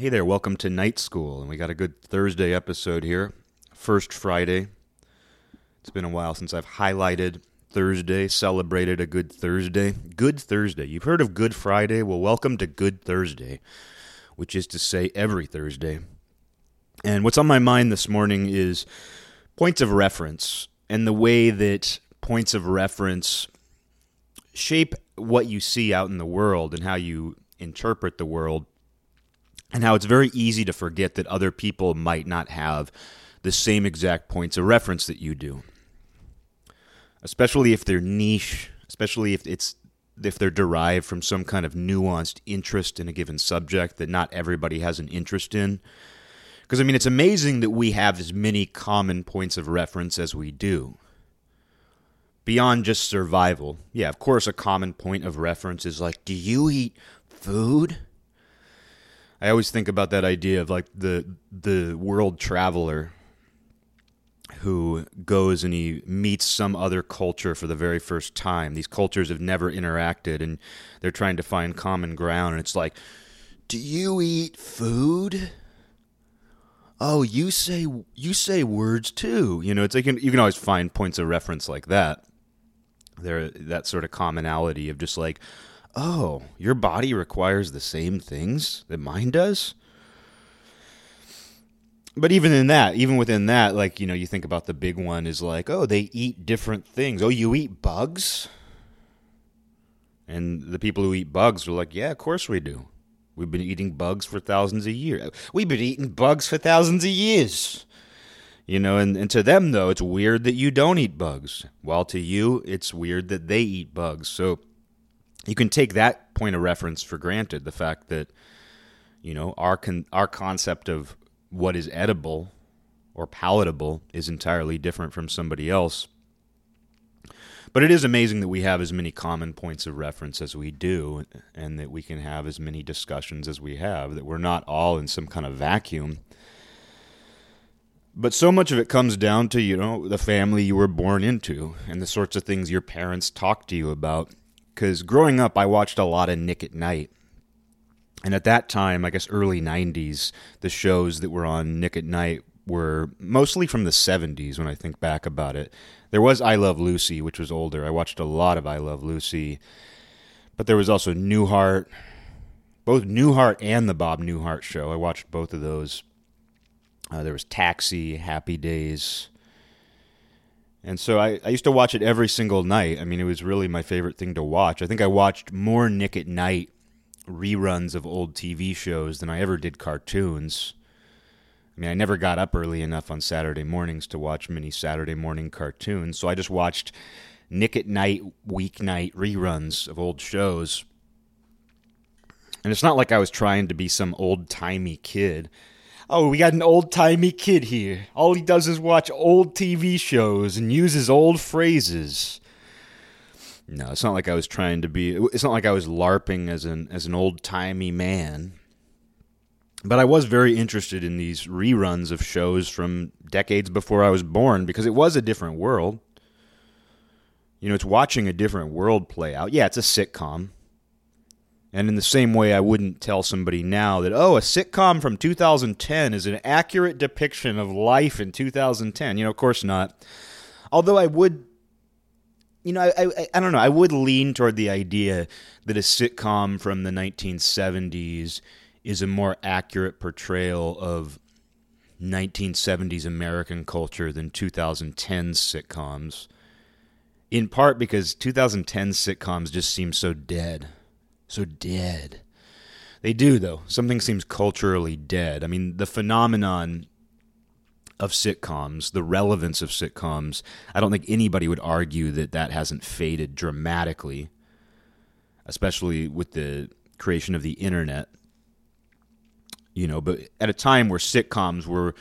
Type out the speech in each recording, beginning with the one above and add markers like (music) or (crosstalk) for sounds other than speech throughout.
Hey there, welcome to Night School. And we got a good Thursday episode here. First Friday. It's been a while since I've highlighted Thursday, celebrated a good Thursday. Good Thursday. You've heard of Good Friday? Well, welcome to Good Thursday, which is to say every Thursday. And what's on my mind this morning is points of reference and the way that points of reference shape what you see out in the world and how you interpret the world and how it's very easy to forget that other people might not have the same exact points of reference that you do. Especially if they're niche, especially if it's if they're derived from some kind of nuanced interest in a given subject that not everybody has an interest in. Because I mean, it's amazing that we have as many common points of reference as we do. Beyond just survival. Yeah, of course, a common point of reference is like, do you eat food? I always think about that idea of like the the world traveler who goes and he meets some other culture for the very first time. These cultures have never interacted and they're trying to find common ground and it's like, "Do you eat food?" Oh, you say you say words too. You know, it's like you can, you can always find points of reference like that. There that sort of commonality of just like, oh, your body requires the same things that mine does? But even in that, even within that, like, you know, you think about the big one is like, oh, they eat different things. Oh, you eat bugs? And the people who eat bugs are like, yeah, of course we do. We've been eating bugs for thousands of years. We've been eating bugs for thousands of years. You know, and, and to them, though, it's weird that you don't eat bugs. While to you, it's weird that they eat bugs. So you can take that point of reference for granted the fact that you know our con- our concept of what is edible or palatable is entirely different from somebody else. But it is amazing that we have as many common points of reference as we do and that we can have as many discussions as we have that we're not all in some kind of vacuum. But so much of it comes down to you know the family you were born into and the sorts of things your parents talk to you about because growing up, I watched a lot of Nick at Night. And at that time, I guess early 90s, the shows that were on Nick at Night were mostly from the 70s when I think back about it. There was I Love Lucy, which was older. I watched a lot of I Love Lucy. But there was also Newhart, both Newhart and the Bob Newhart show. I watched both of those. Uh, there was Taxi, Happy Days. And so I, I used to watch it every single night. I mean, it was really my favorite thing to watch. I think I watched more Nick at Night reruns of old TV shows than I ever did cartoons. I mean, I never got up early enough on Saturday mornings to watch many Saturday morning cartoons, so I just watched Nick at Night weeknight reruns of old shows. And it's not like I was trying to be some old timey kid. Oh, we got an old timey kid here. All he does is watch old TV shows and uses old phrases. No, it's not like I was trying to be. It's not like I was larping as an as an old timey man. But I was very interested in these reruns of shows from decades before I was born because it was a different world. You know, it's watching a different world play out. Yeah, it's a sitcom. And in the same way, I wouldn't tell somebody now that, oh, a sitcom from 2010 is an accurate depiction of life in 2010. You know, of course not. Although I would, you know, I, I, I don't know, I would lean toward the idea that a sitcom from the 1970s is a more accurate portrayal of 1970s American culture than 2010 sitcoms. In part because 2010 sitcoms just seem so dead so dead. They do, though. Something seems culturally dead. I mean, the phenomenon of sitcoms, the relevance of sitcoms, I don't think anybody would argue that that hasn't faded dramatically, especially with the creation of the internet. You know, but at a time where sitcoms were,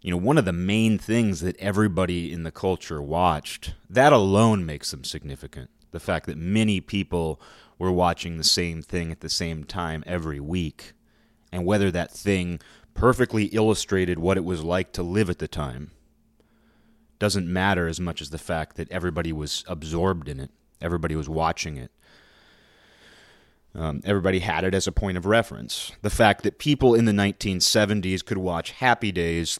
you know, one of the main things that everybody in the culture watched, that alone makes them significant. The fact that many people we're watching the same thing at the same time every week, and whether that thing perfectly illustrated what it was like to live at the time doesn't matter as much as the fact that everybody was absorbed in it, everybody was watching it. Um, everybody had it as a point of reference. The fact that people in the 1970s could watch Happy Days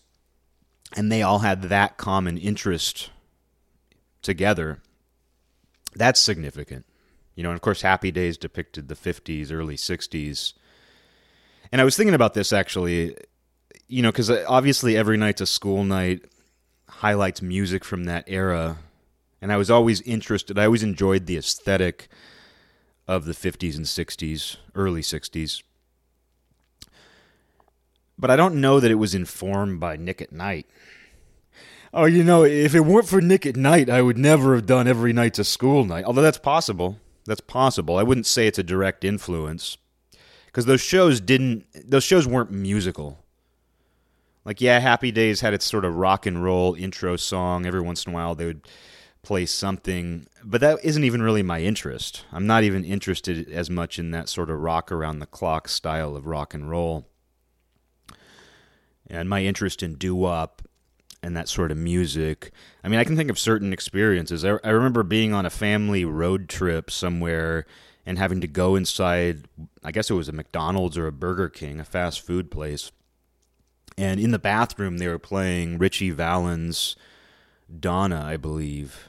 and they all had that common interest together, that's significant. You know, and of course, Happy Days depicted the 50s, early 60s. And I was thinking about this actually, you know, because uh, obviously every night's a school night highlights music from that era. And I was always interested, I always enjoyed the aesthetic of the 50s and 60s, early 60s. But I don't know that it was informed by Nick at Night. Oh, you know, if it weren't for Nick at Night, I would never have done every night's a school night. Although that's possible. That's possible. I wouldn't say it's a direct influence because those shows didn't those shows weren't musical. Like yeah, Happy Days had its sort of rock and roll intro song. Every once in a while they would play something, but that isn't even really my interest. I'm not even interested as much in that sort of rock around the clock style of rock and roll. And my interest in doo wop and that sort of music. I mean, I can think of certain experiences. I, I remember being on a family road trip somewhere and having to go inside, I guess it was a McDonald's or a Burger King, a fast food place. And in the bathroom, they were playing Ritchie Valens' Donna, I believe.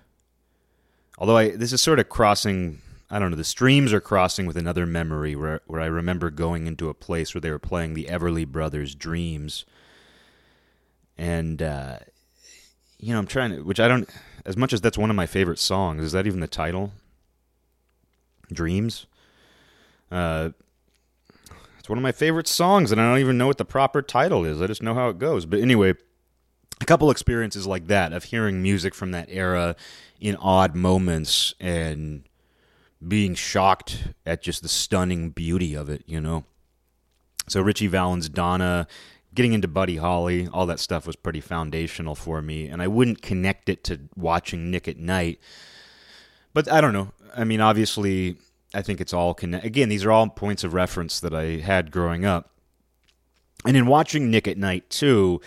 Although I, this is sort of crossing, I don't know, the streams are crossing with another memory where, where I remember going into a place where they were playing the Everly Brothers' Dreams and uh, you know I'm trying to, which I don't, as much as that's one of my favorite songs. Is that even the title? Dreams. Uh, it's one of my favorite songs, and I don't even know what the proper title is. I just know how it goes. But anyway, a couple experiences like that of hearing music from that era in odd moments and being shocked at just the stunning beauty of it, you know. So Ritchie Valens' Donna getting into Buddy Holly, all that stuff was pretty foundational for me, and I wouldn't connect it to watching Nick at Night. But I don't know. I mean, obviously, I think it's all connect. Again, these are all points of reference that I had growing up, and in watching Nick at Night too.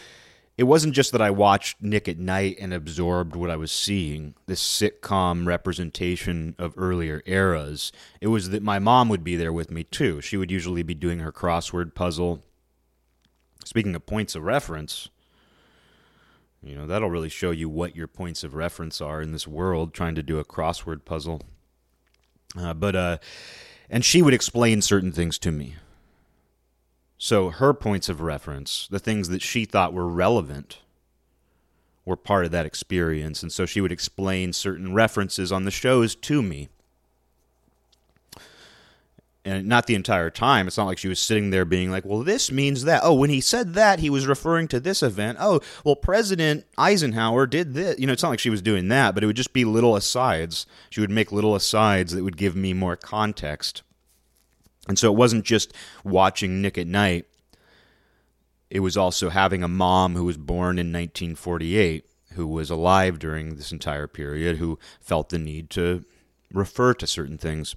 It wasn't just that I watched Nick at Night and absorbed what I was seeing, this sitcom representation of earlier eras. It was that my mom would be there with me too. She would usually be doing her crossword puzzle Speaking of points of reference, you know, that'll really show you what your points of reference are in this world trying to do a crossword puzzle. Uh, but, uh, and she would explain certain things to me. So her points of reference, the things that she thought were relevant, were part of that experience. And so she would explain certain references on the shows to me and not the entire time. It's not like she was sitting there being like, well, this means that. Oh, when he said that, he was referring to this event. Oh, well, President Eisenhower did this. You know, it's not like she was doing that, but it would just be little asides. She would make little asides that would give me more context. And so it wasn't just watching Nick at Night, it was also having a mom who was born in 1948, who was alive during this entire period, who felt the need to refer to certain things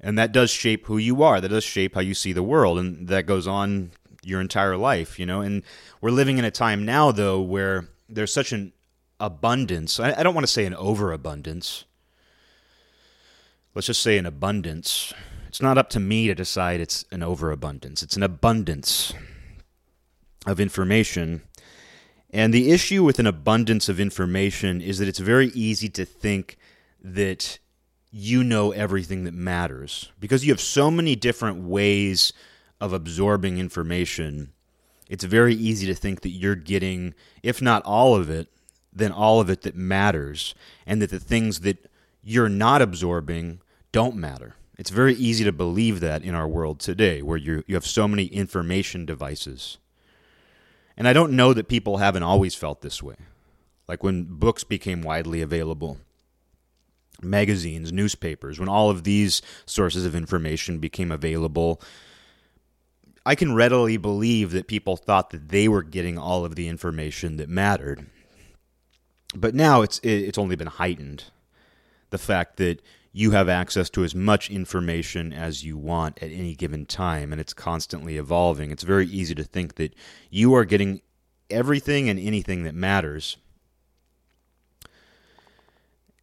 and that does shape who you are. That does shape how you see the world. And that goes on your entire life you know? And we're living in a time now though where there's such an abundance. I, don't want to say an overabundance. Let's just say an abundance. It's not up to me to decide it's an overabundance. It's an abundance of information. And the issue with an abundance of information is that it's very easy to think that you know everything that matters because you have so many different ways of absorbing information. It's very easy to think that you're getting, if not all of it, then all of it that matters, and that the things that you're not absorbing don't matter. It's very easy to believe that in our world today, where you you have so many information devices. And I don't know that people haven't always felt this way. Like when books became widely available, magazines, newspapers, when all of these sources of information became available, I can readily believe that people thought that they were getting all of the information that mattered. But now it's it's only been heightened. The fact that you have access to as much information as you want at any given time and it's constantly evolving. It's very easy to think that you are getting everything and anything that matters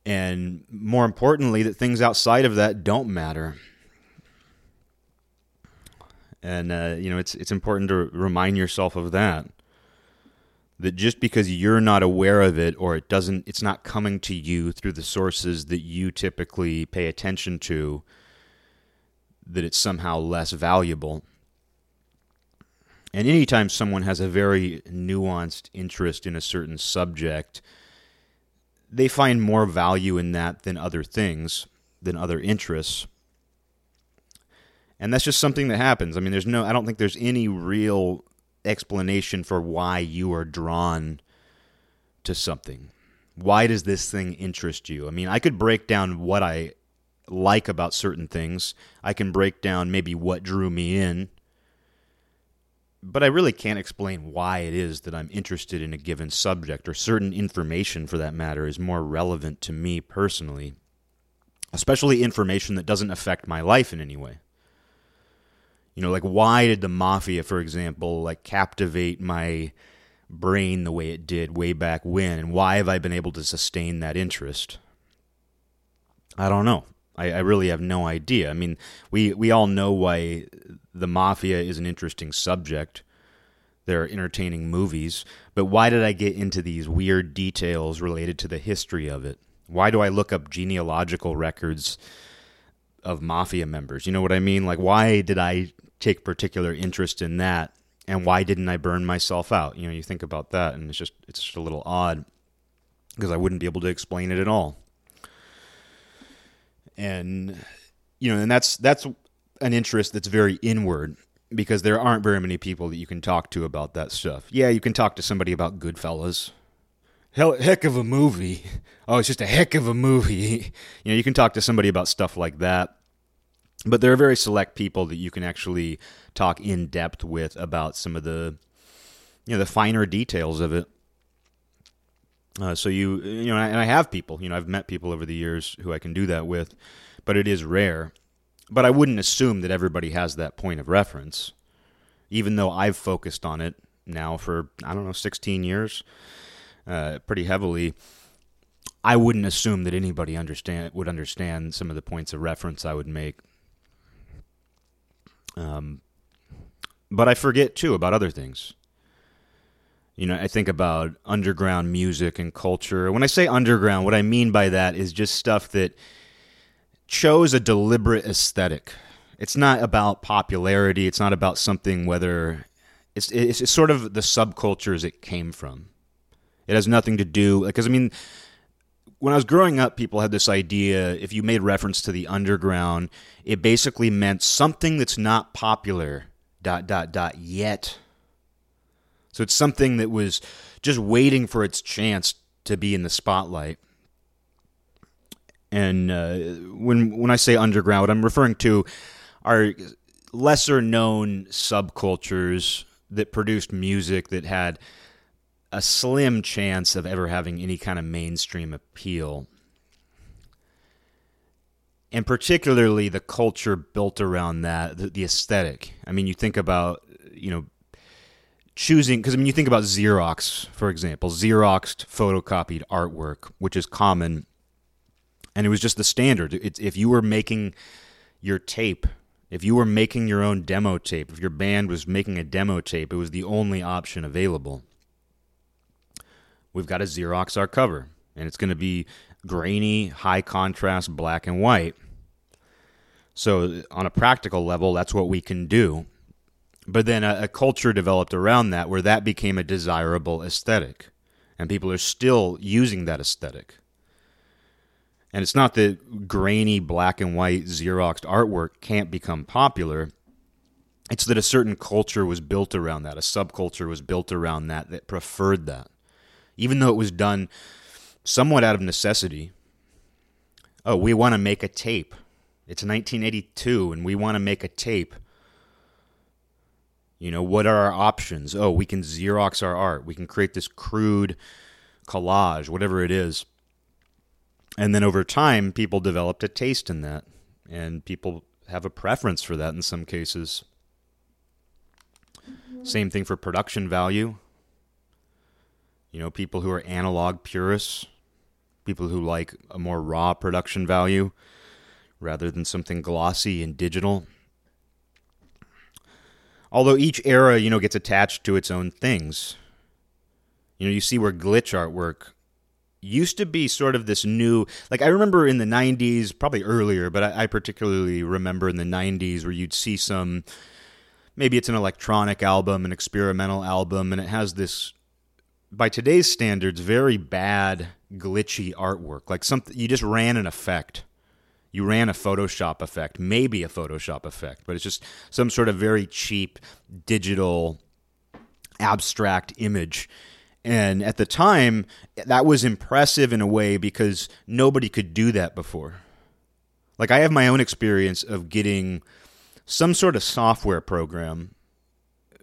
And more importantly, that things outside of that don't matter. And uh, you know, it's it's important to remind yourself of that. That just because you're not aware of it or it doesn't it's not coming to you through the sources that you typically pay attention to, that it's somehow less valuable. And anytime someone has a very nuanced interest in a certain subject, they find more value in that than other things, than other interests. And that's just something that happens. I mean, there's no, I don't think there's any real explanation for why you are drawn to something. Why does this thing interest you? I mean, I could break down what I like about certain things. I can break down maybe what drew me in but I really can't explain why it is that I'm interested in a given subject or certain information for that matter is more relevant to me personally, especially information that doesn't affect my life in any way. You know, like why did the mafia, for example, like captivate my brain the way it did way back when, and why have I been able to sustain that interest? I don't know. I, I really have no idea. I mean, we we all know why the mafia is an interesting subject. There are entertaining movies, but why did I get into these weird details related to the history of it? Why do I look up genealogical records of mafia members? You know what I mean? Like, why did I take particular interest in that? And why didn't I burn myself out? You know, you think about that, and it's just it's just a little odd because I wouldn't be able to explain it at all. And you know, and that's that's an interest that's very inward because there aren't very many people that you can talk to about that stuff. Yeah, you can talk to somebody about Goodfellas. Hell, heck of a movie. Oh, it's just a heck of a movie. (laughs) You know, you can talk to somebody about stuff like that. But there are very select people that you can actually talk in depth with about some of the, you know, the finer details of it. Uh, so you, you know, and I have people, you know, I've met people over the years who I can do that with, but it is rare. But I wouldn't assume that everybody has that point of reference, even though I've focused on it now for, I don't know, 16 years, uh, pretty heavily. I wouldn't assume that anybody understand would understand some of the points of reference I would make. Um, but I forget too about other things. You know, I think about underground music and culture. When I say underground, what I mean by that is just stuff that chose a deliberate aesthetic. It's not about popularity. It's not about something whether it's it's, it's sort of the subcultures it came from. It has nothing to do because I mean, when I was growing up, people had this idea. If you made reference to the underground, it basically meant something that's not popular. Dot dot dot yet. So it's something that was just waiting for its chance to be in the spotlight and uh, when when I say underground, I'm referring to are lesser known subcultures that produced music that had a slim chance of ever having any kind of mainstream appeal. And particularly the culture built around that, the, the aesthetic. I mean, you think about, you know, choosing, because I mean, you think about Xerox, for example, Xeroxed photocopied artwork, which is common and it was just the standard. It, if you were making your tape, if you were making your own demo tape, if your band was making a demo tape, it was the only option available. We've got to Xerox our cover, and it's going to be grainy, high contrast, black and white. So, on a practical level, that's what we can do. But then a, a culture developed around that where that became a desirable aesthetic, and people are still using that aesthetic. And it's not that grainy black and white Xeroxed artwork can't become popular. It's that a certain culture was built around that. A subculture was built around that that preferred that. Even though it was done somewhat out of necessity. Oh, we want to make a tape. It's 1982 and we want to make a tape. You know, what are our options? Oh, we can Xerox our art. We can create this crude collage, whatever it is and then over time, people developed a taste in that, and people have a preference for that in some cases. Same thing for production value. You know, people who are analog purists, people who like a more raw production value rather than something glossy and digital. Although each era, you know, gets attached to its own things. You know, you see where glitch artwork used to be sort of this new like i remember in the 90s probably earlier but I, I, particularly remember in the 90s where you'd see some maybe it's an electronic album an experimental album and it has this by today's standards very bad glitchy artwork like something you just ran an effect you ran a photoshop effect maybe a photoshop effect but it's just some sort of very cheap digital abstract image and at the time, that was impressive in a way because nobody could do that before. Like, I have my own experience of getting some sort of software program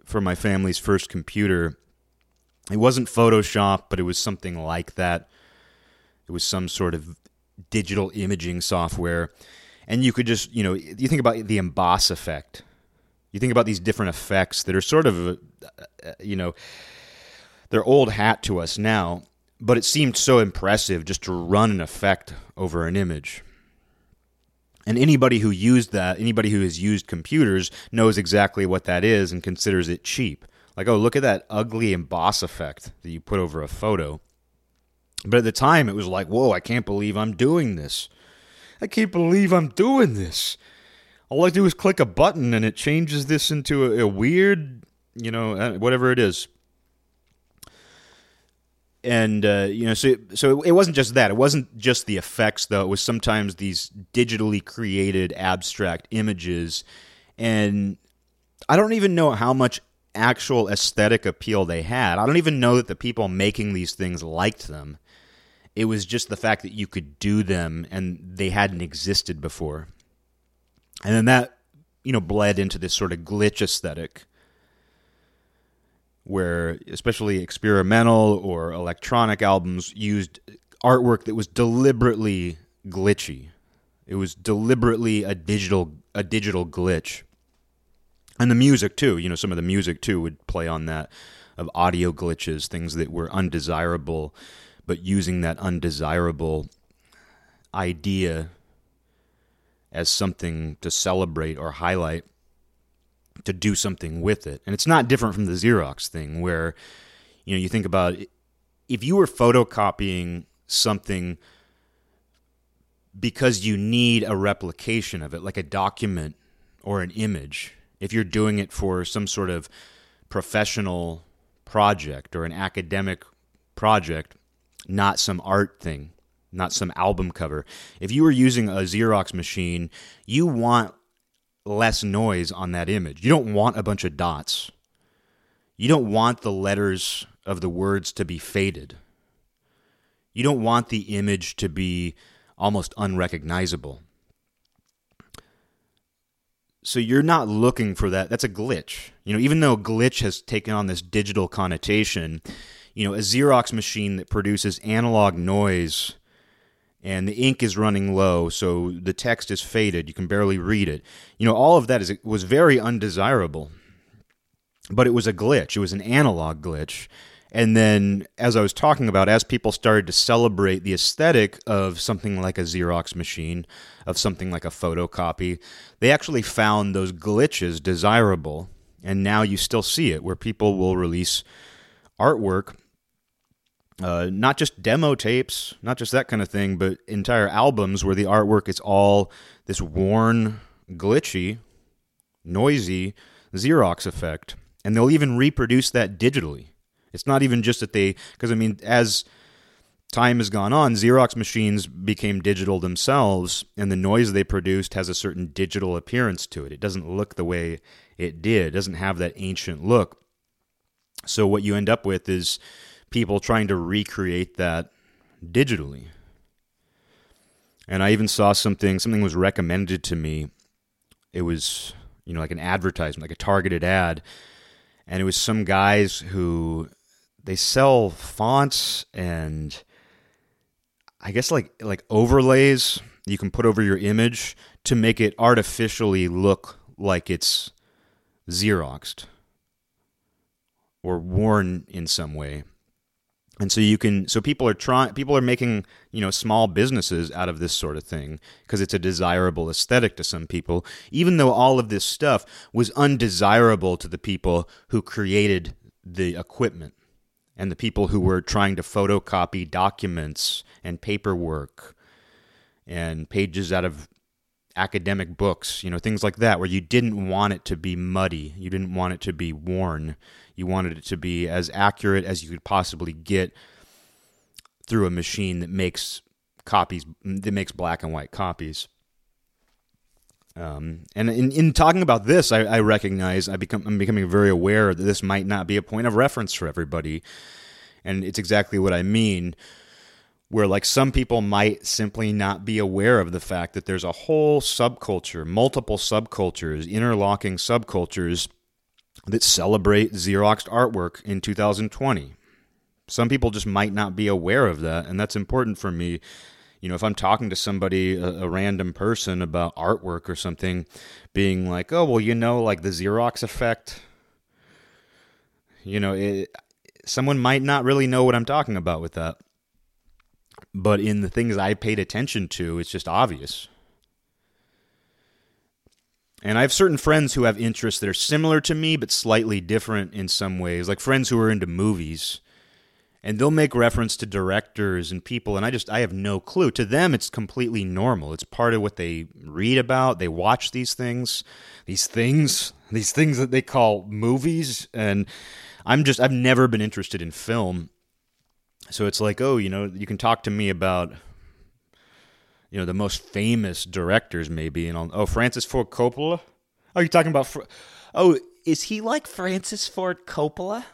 for my family's first computer. It wasn't Photoshop, but it was something like that. It was some sort of digital imaging software. And you could just, you know, you think about the emboss effect. You think about these different effects that are sort of, uh, uh, you know, they're old hat to us now, but it seemed so impressive just to run an effect over an image. And anybody who used that, anybody who has used computers knows exactly what that is and considers it cheap. Like, oh, look at that ugly emboss effect that you put over a photo. But at the time, it was like, whoa, I can't believe I'm doing this. I can't believe I'm doing this. All I do is click a button and it changes this into a, a weird, you know, uh, whatever it is, and uh, you know, so so it wasn't just that. It wasn't just the effects, though. It was sometimes these digitally created abstract images, and I don't even know how much actual aesthetic appeal they had. I don't even know that the people making these things liked them. It was just the fact that you could do them and they hadn't existed before, and then that you know bled into this sort of glitch aesthetic where especially experimental or electronic albums used artwork that was deliberately glitchy. It was deliberately a digital a digital glitch. And the music too, you know, some of the music too would play on that of audio glitches, things that were undesirable, but using that undesirable idea as something to celebrate or highlight to do something with it. And it's not different from the Xerox thing where you know you think about if you were photocopying something because you need a replication of it like a document or an image if you're doing it for some sort of professional project or an academic project not some art thing not some album cover if you were using a Xerox machine you want less noise on that image. You don't want a bunch of dots. You don't want the letters of the words to be faded. You don't want the image to be almost unrecognizable. So you're not looking for that. That's a glitch. You know, even though glitch has taken on this digital connotation, you know, a Xerox machine that produces analog noise and the ink is running low, so the text is faded. You can barely read it. You know, all of that is was very undesirable. But it was a glitch. It was an analog glitch. And then, as I was talking about, as people started to celebrate the aesthetic of something like a Xerox machine, of something like a photocopy, they actually found those glitches desirable. And now you still see it, where people will release artwork uh, not just demo tapes, not just that kind of thing, but entire albums where the artwork is all this worn, glitchy, noisy Xerox effect. And they'll even reproduce that digitally. It's not even just that they, because I mean, as time has gone on, Xerox machines became digital themselves, and the noise they produced has a certain digital appearance to it. It doesn't look the way it did, it doesn't have that ancient look. So, what you end up with is people trying to recreate that digitally. And I even saw something, something was recommended to me. It was, you know, like an advertisement, like a targeted ad. And it was some guys who they sell fonts and I guess like like overlays you can put over your image to make it artificially look like it's xeroxed or worn in some way and so you can so people are trying people are making you know small businesses out of this sort of thing because it's a desirable aesthetic to some people even though all of this stuff was undesirable to the people who created the equipment and the people who were trying to photocopy documents and paperwork and pages out of academic books, you know, things like that, where you didn't want it to be muddy. You didn't want it to be worn. You wanted it to be as accurate as you could possibly get through a machine that makes copies, that makes black and white copies. Um, and in, in talking about this, I, I recognize I become I'm becoming very aware that this might not be a point of reference for everybody, and it's exactly what I mean where like some people might simply not be aware of the fact that there's a whole subculture, multiple subcultures, interlocking subcultures that celebrate Xeroxed artwork in 2020. Some people just might not be aware of that, and that's important for me. You know, if I'm talking to somebody, a, a random person about artwork or something, being like, oh, well, you know, like the Xerox effect, you know, it, someone might not really know what I'm talking about with that but in the things I paid attention to, it's just obvious. And I have certain friends who have interests that are similar to me, but slightly different in some ways, like friends who are into movies. And they'll make reference to directors and people, and I just, I have no clue. To them, it's completely normal. It's part of what they read about. They watch these things, these things, these things that they call movies. And I'm just, I've never been interested in film so it's like, oh, you know, you can talk to me about, you know, the most famous directors, maybe, and I'll, oh, Francis Ford Coppola. are you talking about? Fr- oh, is he like Francis Ford Coppola?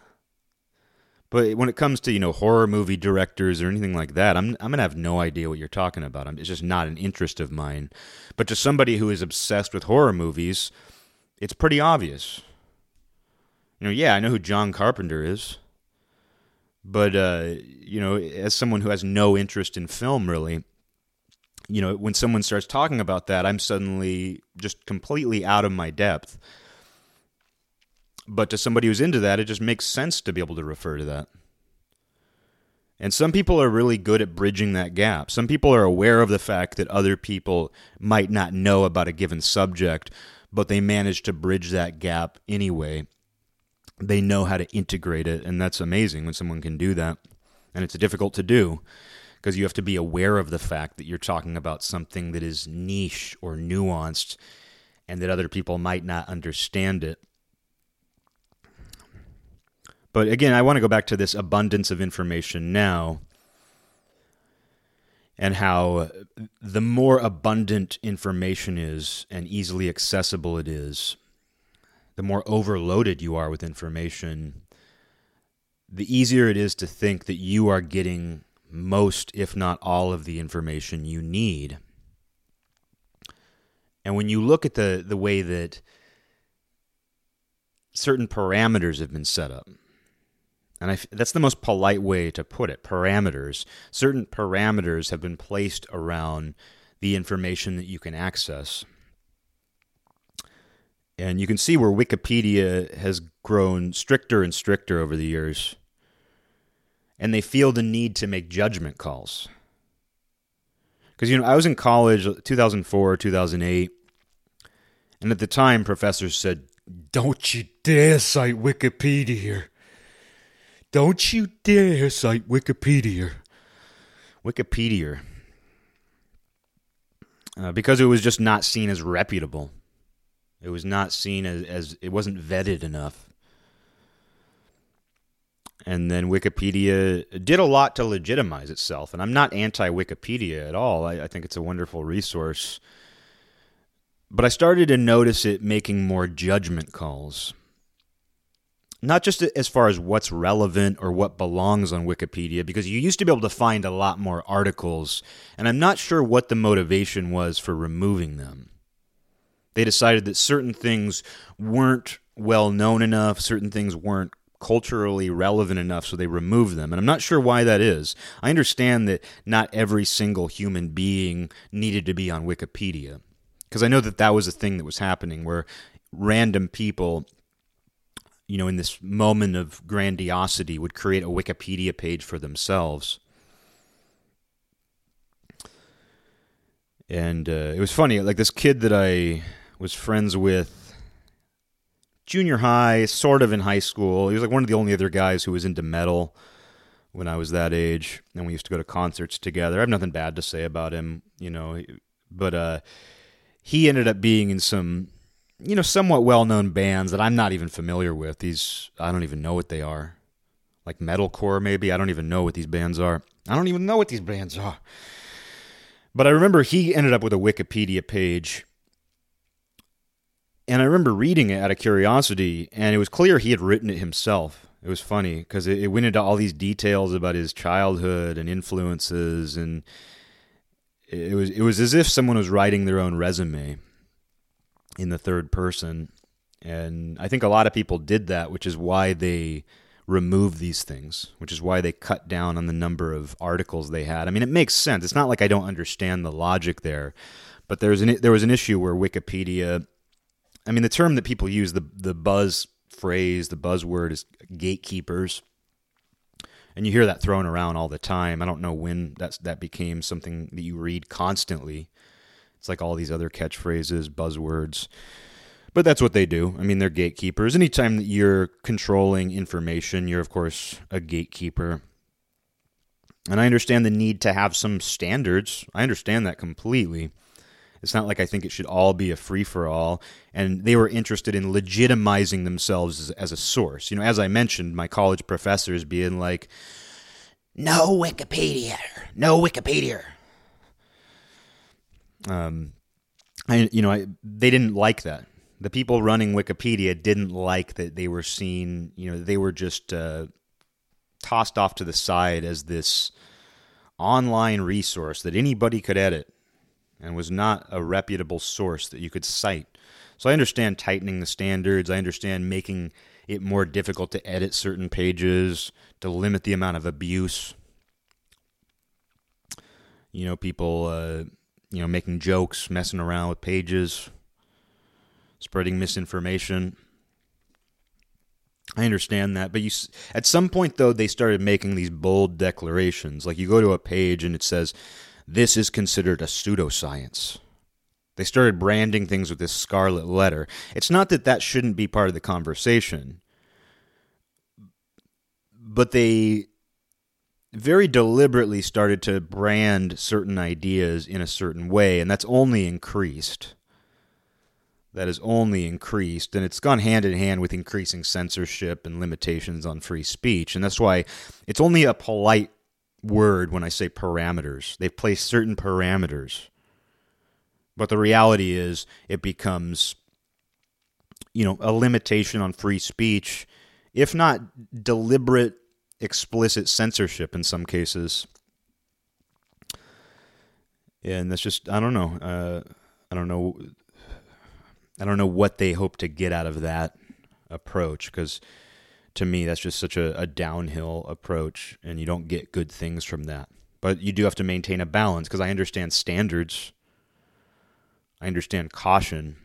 But when it comes to you know horror movie directors or anything like that, I'm I'm gonna have no idea what you're talking about. I'm, it's just not an interest of mine. But to somebody who is obsessed with horror movies, it's pretty obvious. You know, yeah, I know who John Carpenter is. But uh, you know, as someone who has no interest in film, really, you know, when someone starts talking about that, I'm suddenly just completely out of my depth. But to somebody who's into that, it just makes sense to be able to refer to that. And some people are really good at bridging that gap. Some people are aware of the fact that other people might not know about a given subject, but they manage to bridge that gap anyway they know how to integrate it and that's amazing when someone can do that and it's difficult to do because you have to be aware of the fact that you're talking about something that is niche or nuanced and that other people might not understand it. But again i want to go back to this abundance of information now and how the more abundant information is and easily accessible it is the more overloaded you are with information, the easier it is to think that you are getting most, if not all, of the information you need. And when you look at the, the way that certain parameters have been set up, and I, that's the most polite way to put it parameters. Certain parameters have been placed around the information that you can access. And you can see where Wikipedia has grown stricter and stricter over the years. And they feel the need to make judgment calls. Because, you know, I was in college 2004, 2008. And at the time, professors said, Don't you dare cite Wikipedia. Here. Don't you dare cite Wikipedia. Wikipedia. Uh, because it was just not seen as reputable. It was not seen as, as it wasn't vetted enough. And then Wikipedia did a lot to legitimize itself. And I'm not anti Wikipedia at all. I, I think it's a wonderful resource. But I started to notice it making more judgment calls. Not just as far as what's relevant or what belongs on Wikipedia, because you used to be able to find a lot more articles, and I'm not sure what the motivation was for removing them. They decided that certain things weren't well known enough, certain things weren't culturally relevant enough, so they remove them. And I'm not sure why that is. I understand that not every single human being needed to be on Wikipedia, because I know that that was a thing that was happening where random people you know, in this moment of grandiosity, would create a Wikipedia page for themselves. And uh, it was funny, like this kid that I was friends with junior high, sort of in high school. He was like one of the only other guys who was into metal when I was that age, and we used to go to concerts together. I have nothing bad to say about him, you know, but uh, he ended up being in some, you know, somewhat well-known bands that I'm not even familiar with. These I don't even know what they are, like metalcore maybe. I don't even know what these bands are. I don't even know what these bands are. But I remember he ended up with a Wikipedia page and I remember reading it out of curiosity, and it was clear he had written it himself. It was funny because it, it, went into all these details about his childhood and influences, and it was it was as if someone was writing their own resume in the third person. And I think a lot of people did that, which is why they removed these things, which is why they cut down on the number of articles they had. I mean, it makes sense. It's not like I don't understand the logic there, but there's an there was an issue where Wikipedia I mean, the term that people use, the the buzz phrase, the buzzword is gatekeepers, and you hear that thrown around all the time. I don't know when that's that became something that you read constantly. It's like all these other catchphrases, buzzwords. But that's what they do. I mean, they're gatekeepers. Anytime that you're controlling information, you're, of course, a gatekeeper. And I understand the need to have some standards. I understand that completely. It's not like I think it should all be a free for all. And they were interested in legitimizing themselves as, as, a source. You know, as I mentioned, my college professors being like, no Wikipedia, no Wikipedia. Um, I, you know, I, they didn't like that. The people running Wikipedia didn't like that they were seen, you know, they were just uh, tossed off to the side as this online resource that anybody could edit and was not a reputable source that you could cite. So I understand tightening the standards. I understand making it more difficult to edit certain pages, to limit the amount of abuse. You know, people, uh, you know, making jokes, messing around with pages, spreading misinformation. I understand that, but you at some point though they started making these bold declarations. Like you go to a page and it says this is considered a pseudoscience. They started branding things with this scarlet letter. It's not that that shouldn't be part of the conversation, but they very deliberately started to brand certain ideas in a certain way, and that's only increased. That has only increased, and it's gone hand in hand with increasing censorship and limitations on free speech. And that's why it's only a polite word when I say parameters. They've placed certain parameters. But the reality is it becomes you know, a limitation on free speech, if not deliberate explicit censorship in some cases. And that's just I don't know. Uh, I don't know I don't know what they hope to get out of that approach because to me, that's just such a, a downhill approach, and you don't get good things from that. But you do have to maintain a balance because I understand standards, I understand caution.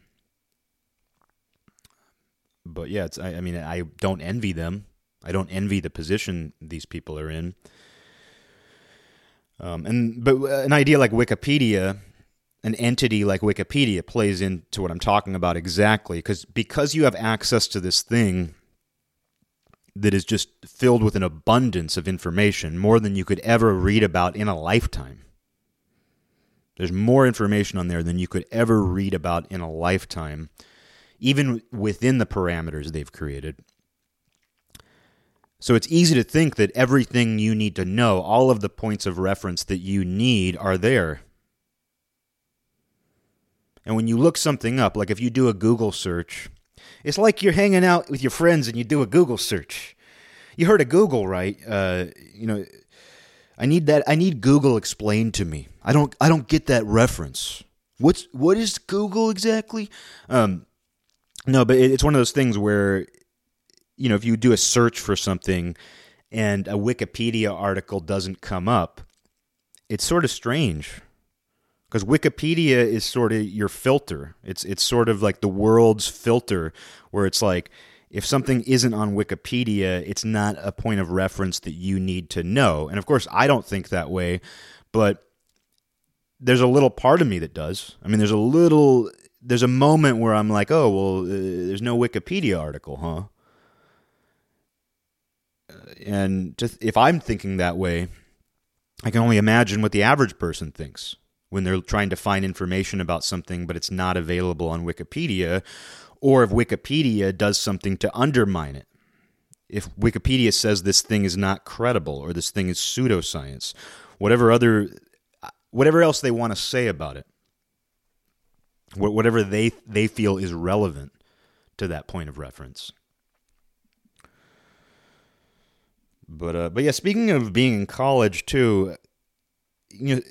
But yeah, it's, I, I mean, I don't envy them. I don't envy the position these people are in. Um, and but an idea like Wikipedia, an entity like Wikipedia, plays into what I'm talking about exactly because because you have access to this thing that is just filled with an abundance of information, more than you could ever read about in a lifetime. There's more information on there than you could ever read about in a lifetime, even within the parameters they've created. So it's easy to think that everything you need to know, all of the points of reference that you need, are there. And when you look something up, like if you do a Google search, it's like you're hanging out with your friends and you do a Google search. You heard of Google, right? Uh, you know, I need that. I need Google explained to me. I don't. I don't get that reference. What's what is Google exactly? Um, no, but it's one of those things where, you know, if you do a search for something and a Wikipedia article doesn't come up, it's sort of strange because Wikipedia is sort of your filter. It's it's sort of like the world's filter, where it's like if something isn't on Wikipedia, it's not a point of reference that you need to know. And of course, I don't think that way, but there's a little part of me that does. I mean, there's a little, there's a moment where I'm like, oh, well, uh, there's no Wikipedia article, huh? Uh, and just, if I'm thinking that way, I can only imagine what the average person thinks when they're trying to find information about something, but it's not available on Wikipedia or if Wikipedia does something to undermine it. If Wikipedia says this thing is not credible or this thing is pseudoscience, whatever other whatever else they want to say about it, whatever they they feel is relevant to that point of reference. But uh, but yeah, speaking of being in college too, you know,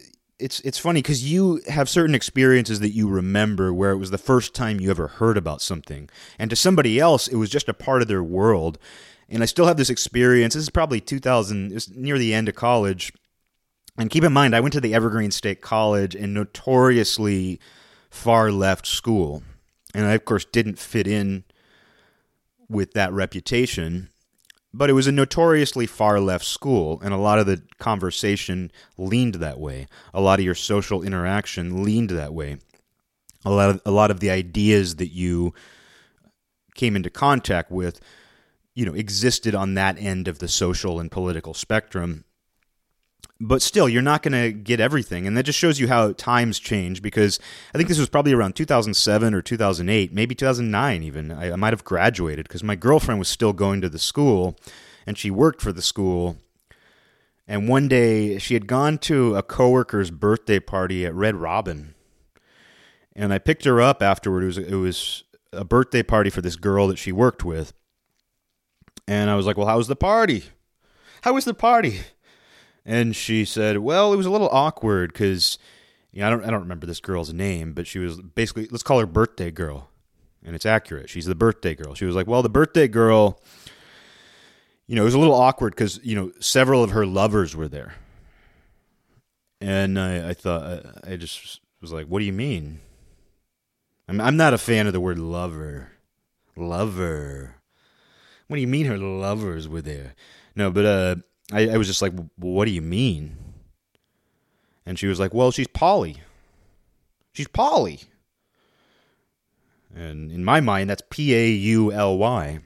it's it's funny because you have certain experiences that you remember where it was the first time you ever heard about something, and to somebody else it was just a part of their world. And I still have this experience. This is probably 2000. It's near the end of college, and keep in mind I went to the Evergreen State College, and notoriously far left school, and I of course didn't fit in with that reputation but it was a notoriously far left school, and a lot of the conversation leaned that way. A lot of your social interaction leaned that way. A lot of, a lot of the ideas that you came into contact with, you know, existed on that end of the social and political spectrum but still, you're not going to get everything. And that just shows you how times change because I think this was probably around 2007 or 2008, maybe 2009 even. I, I might have graduated because my girlfriend was still going to the school and she worked for the school. And one day she had gone to a coworker's birthday party at Red Robin. And I picked her up afterward. It was, it was a birthday party for this girl that she worked with. And I was like, Well, how was the party? How was the party? And she said, "Well, it was a little awkward because you know, I don't I don't remember this girl's name, but she was basically let's call her birthday girl, and it's accurate. She's the birthday girl. She was like, well, the birthday girl." You know, it was a little awkward because you know several of her lovers were there, and I, I thought I, I just was like, "What do you mean?" I'm I'm not a fan of the word lover. Lover. What do you mean her lovers were there? No, but uh I, I was just like, what do you mean? And she was like, well, she's poly. She's poly. And in my mind, that's P A U L Y.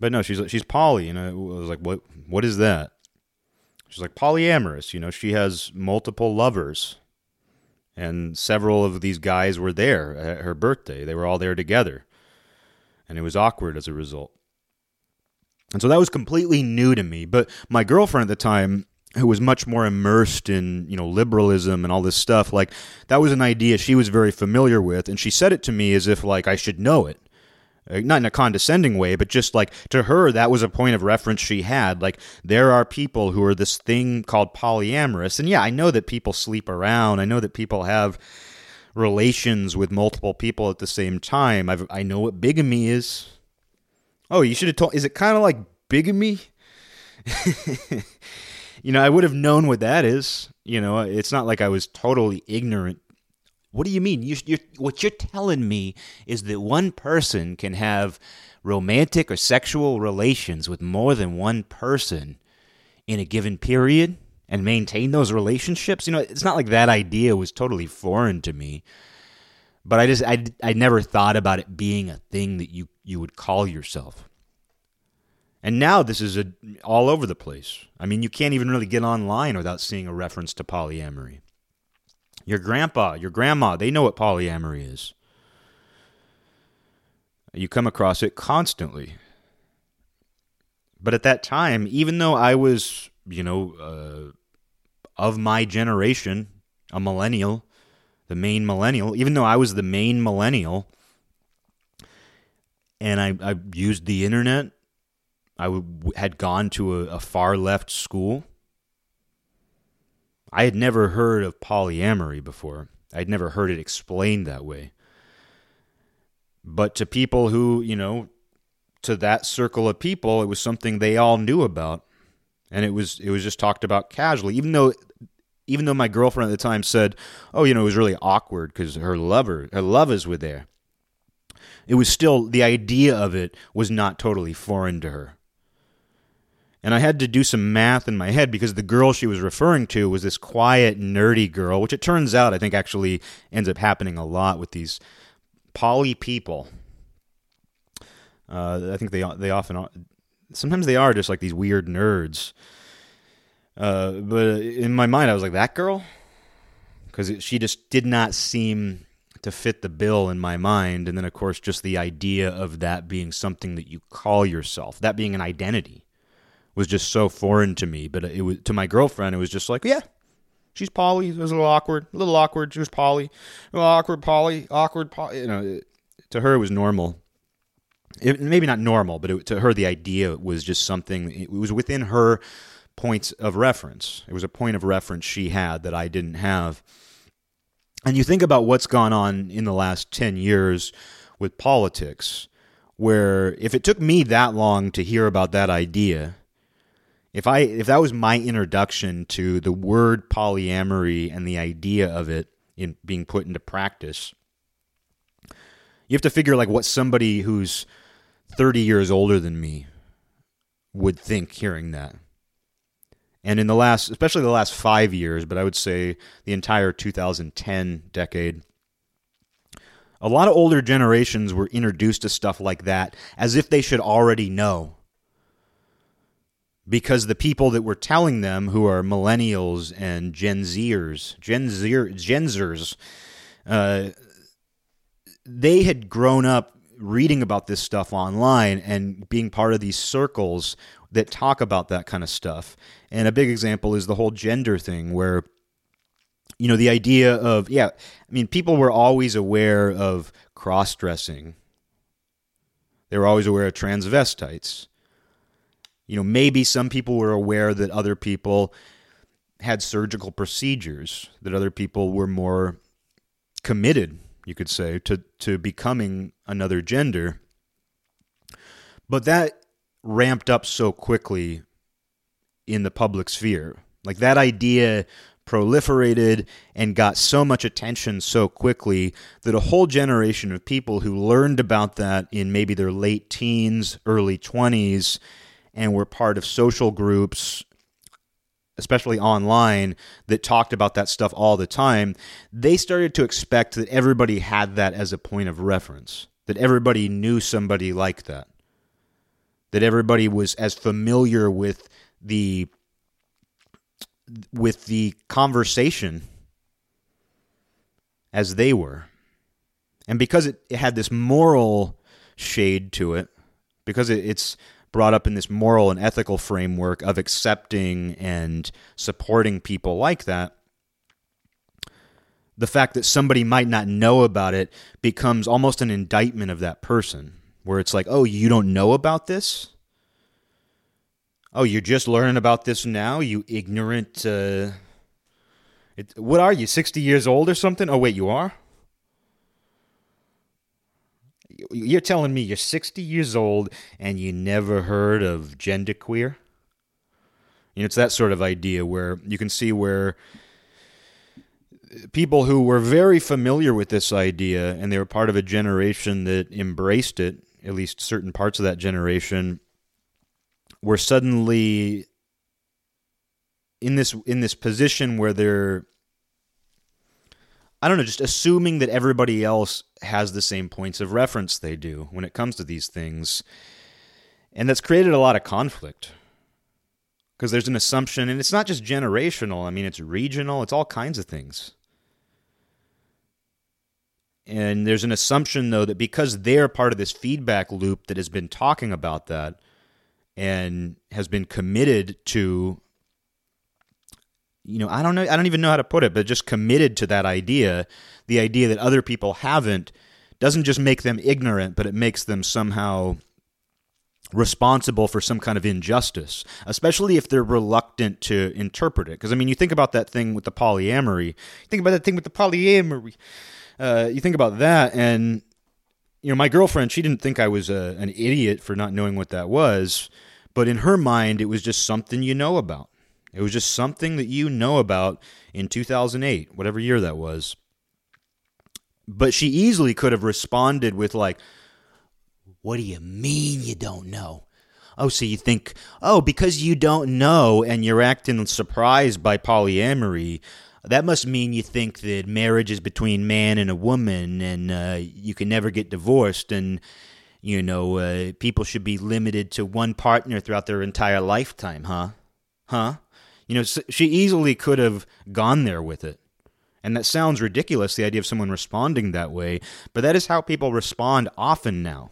But no, she's she's poly, and I was like, what What is that? She's like polyamorous. You know, she has multiple lovers, and several of these guys were there at her birthday. They were all there together, and it was awkward as a result. And so that was completely new to me. But my girlfriend at the time, who was much more immersed in, you know, liberalism and all this stuff, like that was an idea she was very familiar with. And she said it to me as if like I should know it. Uh, not in a condescending way, but just like to her, that was a point of reference she had. Like, there are people who are this thing called polyamorous. And yeah, I know that people sleep around. I know that people have relations with multiple people at the same time. I've, I know what bigamy is. Oh, you should have told. Is it kind of like bigamy? (laughs) you know, I would have known what that is. You know, it's not like I was totally ignorant. What do you mean? You, you're, what you're telling me is that one person can have romantic or sexual relations with more than one person in a given period and maintain those relationships. You know, it's not like that idea was totally foreign to me. But I just I, I never thought about it being a thing that you you would call yourself. And now this is a, all over the place. I mean, you can't even really get online without seeing a reference to polyamory. Your grandpa, your grandma, they know what polyamory is. You come across it constantly. But at that time, even though I was, you know, uh, of my generation, a millennial, the main millennial, even though I was the main millennial, and I, I used the internet. I w- had gone to a, a far left school. I had never heard of polyamory before. I'd never heard it explained that way. But to people who, you know, to that circle of people, it was something they all knew about. And it was it was just talked about casually, even though even though my girlfriend at the time said, "Oh, you know, it was really awkward because her lover, her lovers were there." it was still the idea of it was not totally foreign to her. And I had to do some math in my head because the girl she was referring to was this quiet, nerdy girl, which it turns out I think actually ends up happening a lot with these poly people. Uh, I think they they often sometimes they are just like these weird nerds. Uh, but in my mind, I was like that girl because she just did not seem to fit the bill in my mind. And then, of course, just the idea of that being something that you call yourself, that being an identity was just so foreign to me. But it was to my girlfriend, it was just like, yeah, she's poly. It was a little awkward, a little awkward. She was poly, awkward poly, awkward poly. You know, it, to her it was normal. It, maybe not normal, but it, to her the idea was just something. It was within her points of reference. It was a point of reference she had that I didn't have. And you think about what's gone on in the last 10 years with politics, where if it took me that long to hear about that idea, if I if that was my introduction to the word polyamory and the idea of it in being put into practice, you have to figure like what somebody who's 30 years older than me would think hearing that. And in the last, especially the last five years, but I would say the entire 2010 decade, a lot of older generations were introduced to stuff like that as if they should already know. Because the people that were telling them, who are millennials and Gen Zers, Gen Zer, Gen Zers, uh, they had grown up reading about this stuff online and being part of these circles that talk about that kind of stuff. And a big example is the whole gender thing, where you know the idea of yeah, I mean, people were always aware of cross dressing. They were always aware of transvestites you know, maybe some people were aware that other people had surgical procedures, that other people were more committed, you could say, to, to becoming another gender. But that ramped up so quickly in the public sphere. Like that idea proliferated and got so much attention so quickly that a whole generation of people who learned about that in maybe their late teens, early 20s, and were part of social groups especially online that talked about that stuff all the time they started to expect that everybody had that as a point of reference that everybody knew somebody like that that everybody was as familiar with the with the conversation as they were. And because it, it had this moral shade to it because it, it's brought up in this moral and ethical framework of accepting and supporting people like that, the fact that somebody might not know about it becomes almost an indictment of that person, where it's like, oh, you don't know about this? Oh, you're just learning about this now, you ignorant. Uh, it, what are you, 60 years old or something? Oh, wait, you are? You're telling me you're 60 years old and you never heard of genderqueer? You know, it's that sort of idea where you can see where people who were very familiar with this idea and they were part of a generation that embraced it, at least certain parts of that generation, were suddenly in this in this position where they're I don't know, just assuming that everybody else has the same points of reference they do when it comes to these things. And that's created a lot of conflict. Because there's an assumption, and it's not just generational, I mean, it's regional, it's all kinds of things. And there's an assumption, though, that because they're part of this feedback loop that has been talking about that and has been committed to you know, I don't know, I don't even know how to put it, but just committed to that idea, the idea that other people haven't, doesn't just make them ignorant, but it makes them somehow responsible for some kind of injustice, especially if they're reluctant to interpret it. Because I mean, you think about that thing with the polyamory. Think about that thing with the polyamory. Uh, you think about that, and you know, my girlfriend, she didn't think I was a, an idiot for not knowing what that was, but in her mind, it was just something you know about. It was just something that you know about in 2008, whatever year that was. But she easily could have responded with, like, What do you mean you don't know? Oh, so you think, oh, because you don't know and you're acting surprised by polyamory, that must mean you think that marriage is between man and a woman and uh, you can never get divorced and, you know, uh, people should be limited to one partner throughout their entire lifetime, huh? Huh? You know, she easily could have gone there with it. And that sounds ridiculous, the idea of someone responding that way, but that is how people respond often now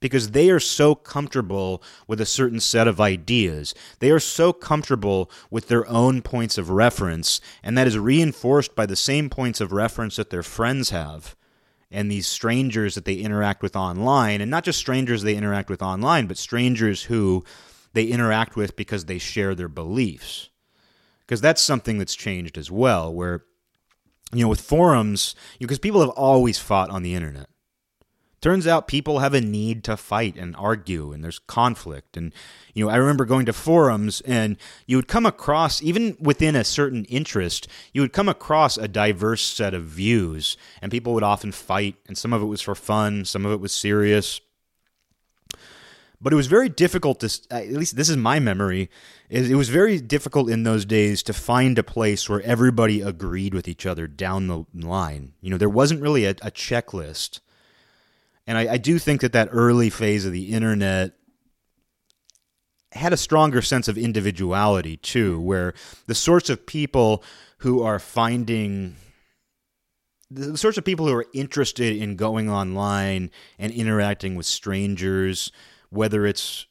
because they are so comfortable with a certain set of ideas. They are so comfortable with their own points of reference, and that is reinforced by the same points of reference that their friends have and these strangers that they interact with online. And not just strangers they interact with online, but strangers who they interact with because they share their beliefs. Because that's something that's changed as well, where, you know, with forums, because you know, people have always fought on the internet turns out people have a need to fight and argue and there's conflict. And you know i remember going to forums and you would come across even within a certain interest you would come across a diverse set of views and people would often fight and some of it was for fun some of it was serious. But it was very difficult to at least this is my memory it was very difficult in those days to find a place where everybody agreed with each other down the line. You know there wasn't really a, a checklist and I, I do think that that early phase of the internet had a stronger sense of individuality too, where the sorts of people who are finding the sorts of people who are interested in going online and interacting with strangers, whether it's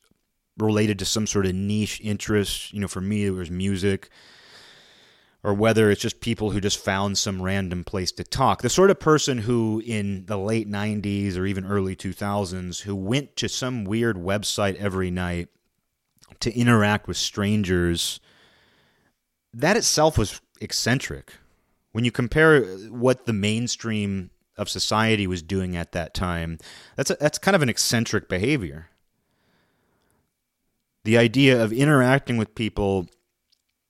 related to some sort of niche interest, you know, for me it was music, or whether it's just people who just found some random place to talk. The sort of person who, in the late 90s or even early 2000s, who went to some weird website every night to interact with strangers, that itself was eccentric. When you compare what the mainstream of society was doing at that time, that's, a, that's kind of an eccentric behavior. The idea of interacting with people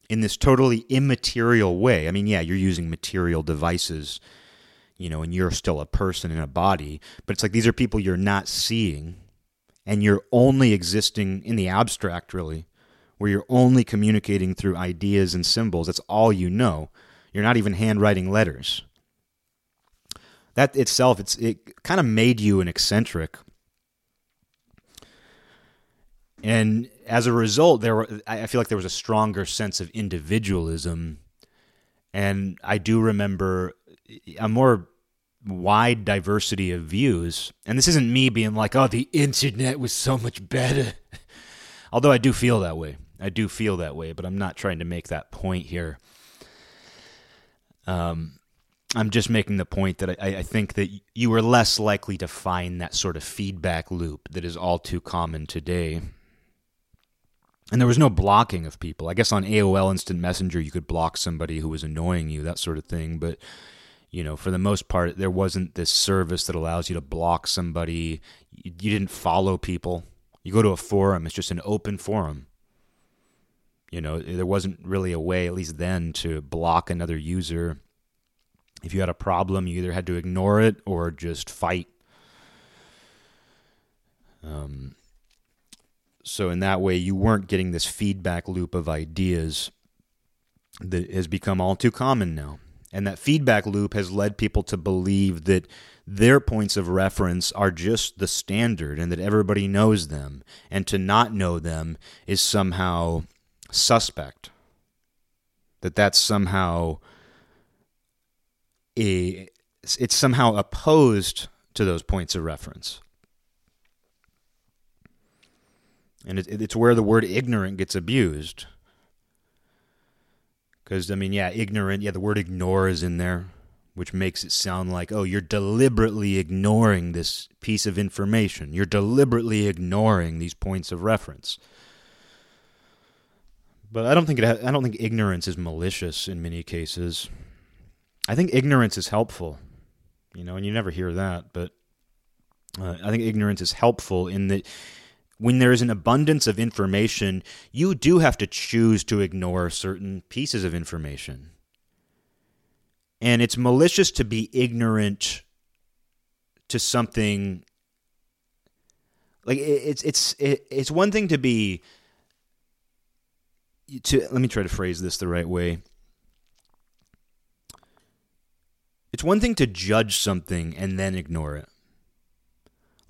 in this totally immaterial way. I mean, yeah, you're using material devices, you know, and you're still a person in a body, but it's like these are people you're not seeing and you're only existing in the abstract, really, where you're only communicating through ideas and symbols. That's all you know. You're not even handwriting letters. That itself, it's it kind of made you an eccentric. And as a result, there were, I feel like there was a stronger sense of individualism, and I do remember a more wide diversity of views. And this isn't me being like, "Oh, the internet was so much better," (laughs) although I do feel that way. I do feel that way, but I'm not trying to make that point here. Um, I'm just making the point that I, I, think that you were less likely to find that sort of feedback loop that is all too common today and there was no blocking of people. I guess on AOL Instant Messenger you could block somebody who was annoying you, that sort of thing. But you know, for the most part, there wasn't this service that allows you to block somebody. You, you didn't follow people. You go to a forum; it's just an open forum. You know, there wasn't really a way, at least then, to block another user. If you had a problem, you either had to ignore it or just fight. Um, so in that way, you weren't getting this feedback loop of ideas that has become all too common now. And that feedback loop has led people to believe that their points of reference are just the standard and that everybody knows them. And to not know them is somehow suspect. That that's somehow a it's somehow opposed to those points of reference. And it, it's where the word ignorant gets abused. Because I mean, yeah, ignorant. Yeah, the word ignore is in there, which makes it sound like, oh, you're deliberately ignoring this piece of information. You're deliberately ignoring these points of reference. But I don't think it. Ha- I don't think ignorance is malicious in many cases. I think ignorance is helpful. You know, and you never hear that, but uh, I think ignorance is helpful in that when there is an abundance of information, you do have to choose to ignore certain pieces of information. And it's malicious to be ignorant to something like it's it's it's one thing to be to let me try to phrase this the right way. It's one thing to judge something and then ignore it.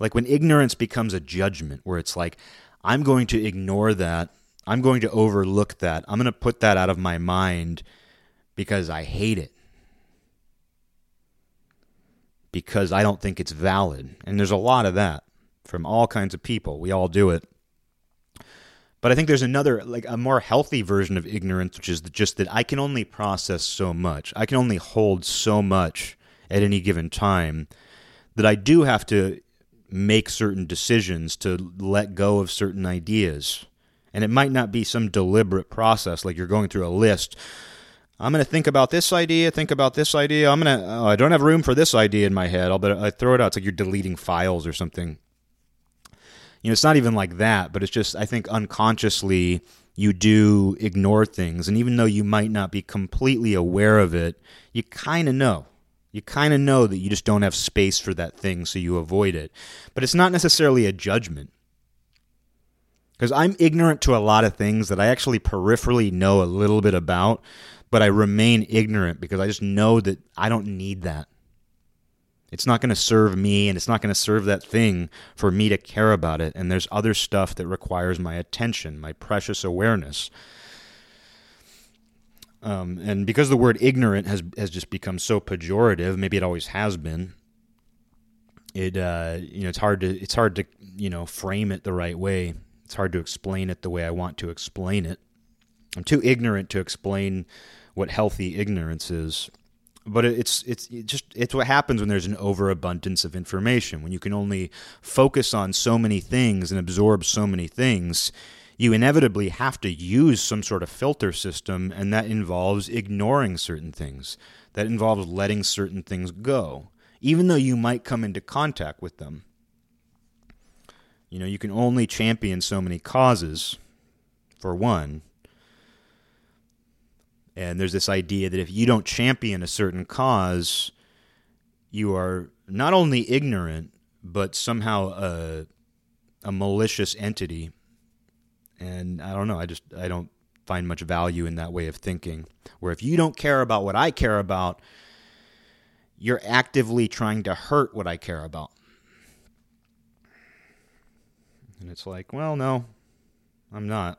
Like when ignorance becomes a judgment where it's like I'm going to ignore that. I'm going to overlook that. I'm going to put that out of my mind because I hate it. Because I don't think it's valid. And there's a lot of that from all kinds of people. We all do it. But I think there's another, like a more healthy version of ignorance, which is just that I can only process so much. I can only hold so much at any given time that I do have to make certain decisions to let go of certain ideas. And it might not be some deliberate process, like you're going through a list. I'm going to think about this idea, think about this idea. I'm going to, oh, I don't have room for this idea in my head. I'll but I throw it out. It's like you're deleting files or something you know, it's not even like that, but it's just, I think unconsciously you do ignore things. And even though you might not be completely aware of it, you kind of know. You kind of know that you just don't have space for that thing, so you avoid it. But it's not necessarily a judgment. Because I'm ignorant to a lot of things that I actually peripherally know a little bit about, but I remain ignorant because I just know that I don't need that. It's not going to serve me and it's not going to serve that thing for me to care about it. And there's other stuff that requires my attention, my precious awareness. Um, and because the word ignorant has has just become so pejorative, maybe it always has been. It uh, you know it's hard to it's hard to you know frame it the right way. It's hard to explain it the way I want to explain it. I'm too ignorant to explain what healthy ignorance is but it's it's it just it's what happens when there's an overabundance of information when you can only focus on so many things and absorb so many things you inevitably have to use some sort of filter system and that involves ignoring certain things. That involves letting certain things go even though you might come into contact with them. You know you can only champion so many causes for one. And there's this idea that if you don't champion a certain cause, you are not only ignorant, but somehow a, a malicious entity. And I don't know, I just I don't find much value in that way of thinking. Where if you don't care about what I care about, you're actively trying to hurt what I care about. And it's like, well, no, I'm not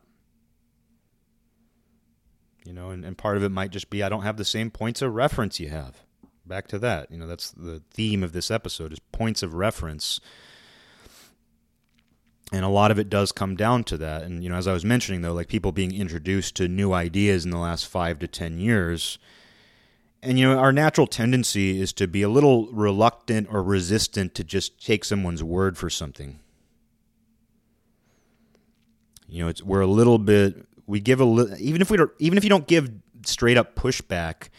you know, and, and part of it might just be I don't have the same points of reference you have. Back to that, you know, that's the theme of this episode is points of reference. And a lot of it does come down to that. And, you know, as I was mentioning, though, like people being introduced to new ideas in the last five to 10 years. And, you know, our natural tendency is to be a little reluctant or resistant to just take someone's word for something. You know, it's, we're a little bit we give a li- even if we don't even if you don't give straight up pushback,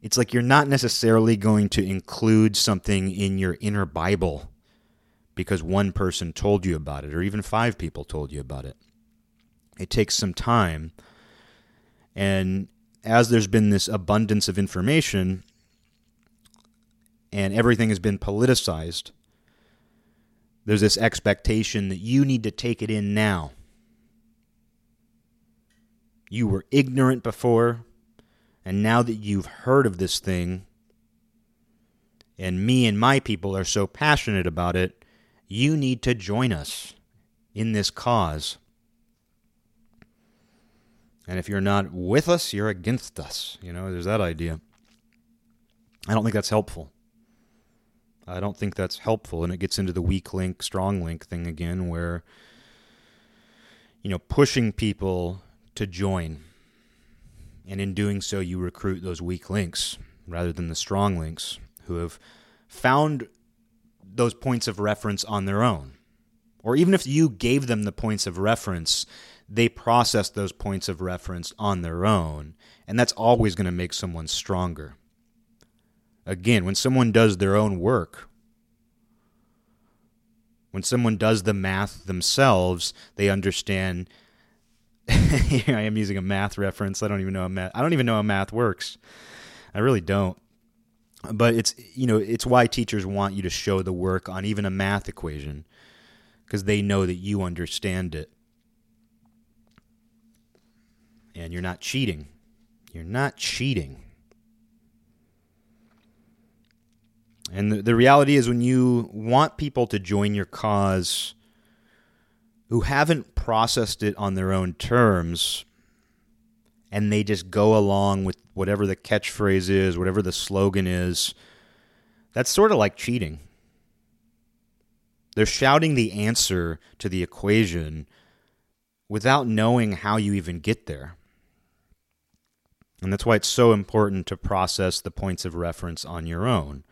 it's like you're not necessarily going to include something in your inner Bible because one person told you about it or even five people told you about it. It takes some time. And as there's been this abundance of information and everything has been politicized, there's this expectation that you need to take it in now you were ignorant before, and now that you've heard of this thing, and me and my people are so passionate about it, you need to join us in this cause. And if you're not with us, you're against us. You know, there's that idea. I don't think that's helpful. I don't think that's helpful. And it gets into the weak link, strong link thing again, where, you know, pushing people to join. And in doing so, you recruit those weak links rather than the strong links who have found those points of reference on their own. Or even if you gave them the points of reference, they process those points of reference on their own. And that's always going to make someone stronger. Again, when someone does their own work, when someone does the math themselves, they understand Here (laughs) I am using a math reference. I don't even know math. I don't even know how math works. I really don't. But it's you know it's why teachers want you to show the work on even a math equation, because they know that you understand it. And you're not cheating. You're not cheating. And the, the reality is, when you want people to join your cause who haven't processed it on their own terms, and they just go along with whatever the catchphrase is, whatever the slogan is, that's sort of like cheating. They're shouting the answer to the equation without knowing how you even get there. And that's why it's so important to process the points of reference on your own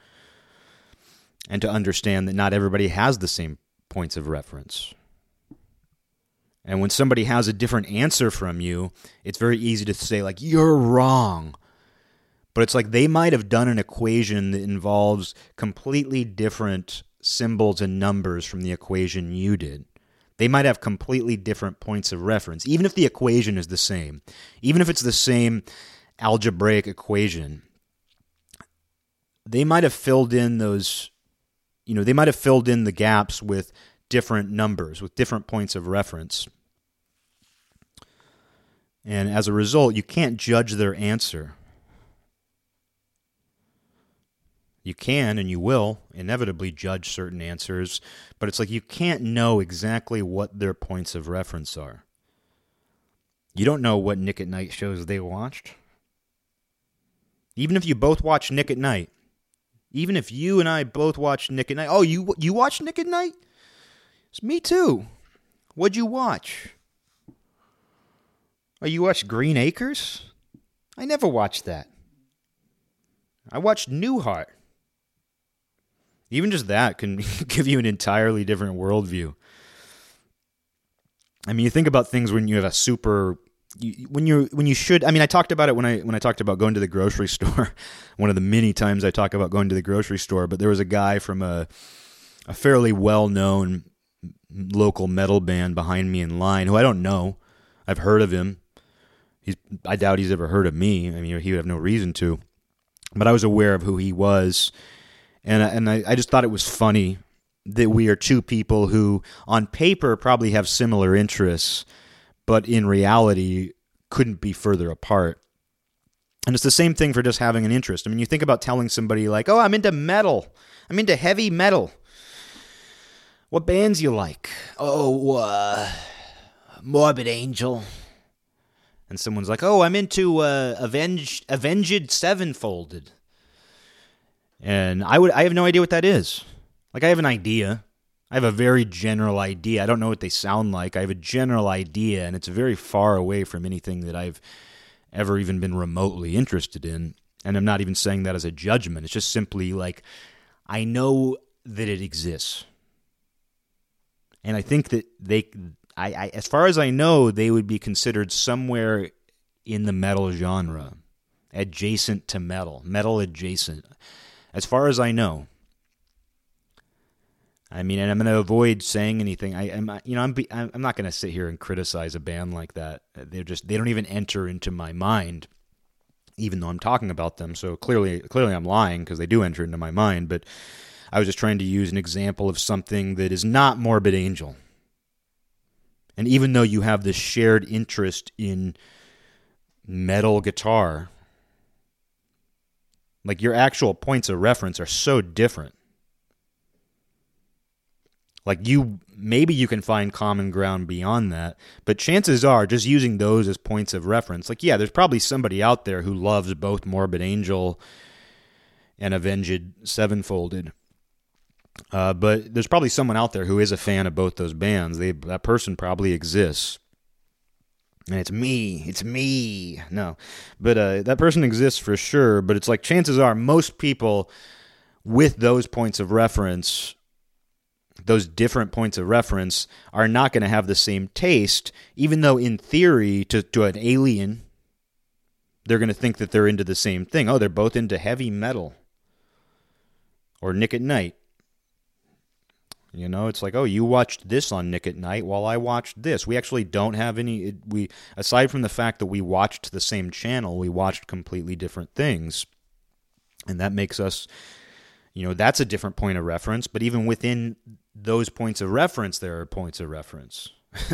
and to understand that not everybody has the same points of reference. And when somebody has a different answer from you, it's very easy to say, like, you're wrong. But it's like they might have done an equation that involves completely different symbols and numbers from the equation you did. They might have completely different points of reference, even if the equation is the same, even if it's the same algebraic equation. They might have filled in those, you know, they might have filled in the gaps with different numbers, with different points of reference. And as a result, you can't judge their answer You can and you will inevitably judge certain answers, but it's like you can't know exactly what their points of reference are. You don't know what Nick at Night shows they watched. Even if you both watch Nick at Night, even if you and I both watch Nick at Night, oh, you you watch Nick at Night? It's me too. What'd you watch? Oh, you watched Green Acres? I never watched that. I watched Newhart. Even just that can (laughs) give you an entirely different worldview. I mean, you think about things when you have a super when you when you should I mean I talked about it when I when I talked about going to the grocery (laughs) store one of the many times I talk about going to the grocery store but there was a guy from a a fairly well-known local metal band behind me in line who I don't know I've heard of him he's I doubt he's ever heard of me I mean he would have no reason to but I was aware of who he was and and I, I just thought it was funny that we are two people who, on paper, probably have similar interests, but in reality, couldn't be further apart. And it's the same thing for just having an interest. I mean, you think about telling somebody like, "Oh, I'm into metal. I'm into heavy metal." What bands you like? Oh, uh, Morbid Angel. And someone's like, "Oh, I'm into uh, Avenged Avenged Sevenfolded." And I would I have no idea what that is. Like I have an idea. I have a very general idea. I don't know what they sound like. I have a general idea and it's very far away from anything that I've ever even been remotely interested in. And I'm not even saying that as a judgment. It's just simply like I know that it exists. And I think that they I, I as far as I know, they would be considered somewhere in the metal genre. Adjacent to metal. Metal adjacent as far as I know. I mean, and I'm going to avoid saying anything. I am, you know, I'm, I'm not going to sit here and criticize a band like that. They're just, they don't even enter into my mind, even though I'm talking about them. So clearly, clearly, I'm lying because they do enter into my mind. But I was just trying to use an example of something that is not Morbid Angel. And even though you have this shared interest in metal guitar, like your actual points of reference are so different. Like you maybe you can find common ground beyond that, but chances are just using those as points of reference. Like yeah, there's probably somebody out there who loves both Morbid Angel and Avenged Sevenfolded. Uh, but there's probably someone out there who is a fan of both those bands. They that person probably exists and it's me, it's me. No, but uh, that person exists for sure. But it's like chances are most people with those points of reference, those different points of reference, are not going to have the same taste. Even though in theory, to to an alien, they're going to think that they're into the same thing. Oh, they're both into heavy metal or Nick at Night. You know, it's like, oh, you watched this on Nick at Night while I watched this. We actually don't have any. We aside from the fact that we watched the same channel, we watched completely different things, and that makes us, you know, that's a different point of reference. But even within those points of reference, there are points of reference. (laughs)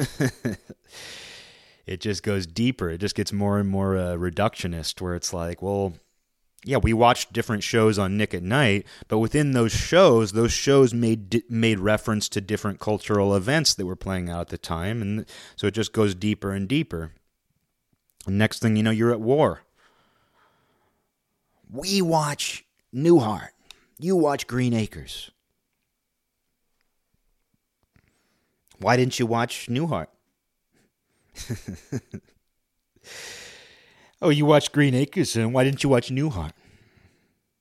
it just goes deeper. It just gets more and more uh, reductionist, where it's like, well, yeah, we watched different shows on Nick at Night, but within those shows, those shows made made reference to different cultural events that were playing out at the time, and so it just goes deeper and deeper. Next thing you know, you're at war. We watch Newhart. You watch Green Acres. Why didn't you watch Newhart? (laughs) oh, you watched Green Acres, and why didn't you watch Newhart?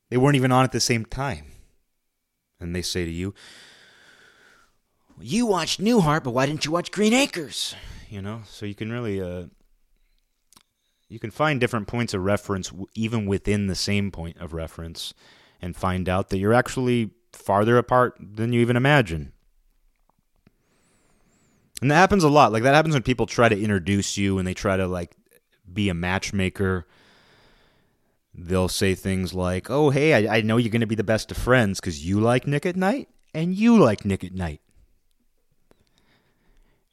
They weren't even on at the same time. And they say to you, You watched Newhart, but why didn't you watch Green Acres? You know, so you can really, uh, you can find different points of reference even within the same point of reference and find out that you're actually farther apart than you even imagine. And that happens a lot. Like that happens when people try to introduce you and they try to like be a matchmaker. They'll say things like, "Oh, hey, I, I know you're going to be the best of friends because you like Nick at Night and you like Nick at Night."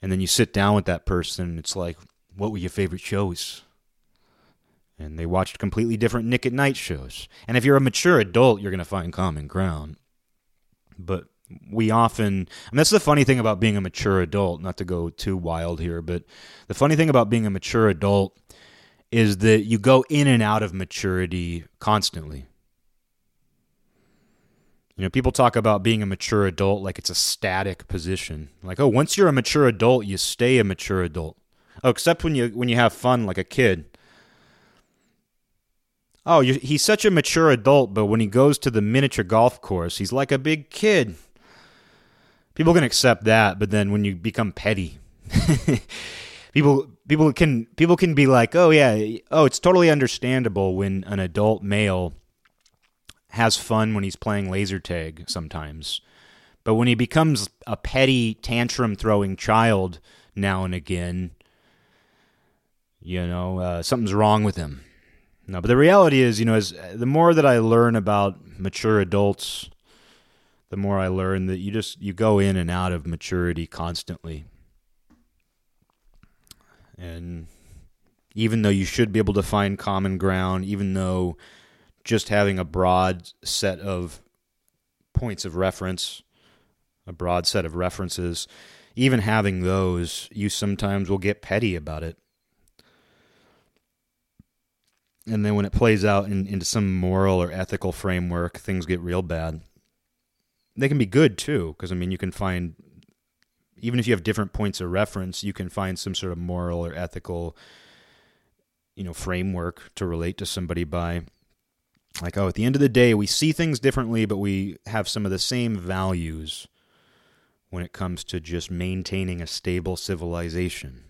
And then you sit down with that person and it's like, "What were your favorite shows?" And they watched completely different Nick at Night shows. And if you're a mature adult, you're going to find common ground. But we often and that's the funny thing about being a mature adult not to go too wild here but the funny thing about being a mature adult is that you go in and out of maturity constantly. You know people talk about being a mature adult like it's a static position. Like oh once you're a mature adult you stay a mature adult. Oh except when you when you have fun like a kid. Oh, he's such a mature adult, but when he goes to the miniature golf course, he's like a big kid. People can accept that, but then when you become petty, (laughs) people people can people can be like, "Oh yeah, oh it's totally understandable when an adult male has fun when he's playing laser tag sometimes." But when he becomes a petty tantrum throwing child now and again, you know, uh, something's wrong with him. No, but the reality is, you know, as the more that I learn about mature adults the more I learn that you just you go in and out of maturity constantly. And even though you should be able to find common ground, even though just having a broad set of points of reference, a broad set of references, even having those, you sometimes will get petty about it. And then when it plays out in, into some moral or ethical framework, things get real bad they can be good too because i mean you can find even if you have different points of reference you can find some sort of moral or ethical you know framework to relate to somebody by like oh at the end of the day we see things differently but we have some of the same values when it comes to just maintaining a stable civilization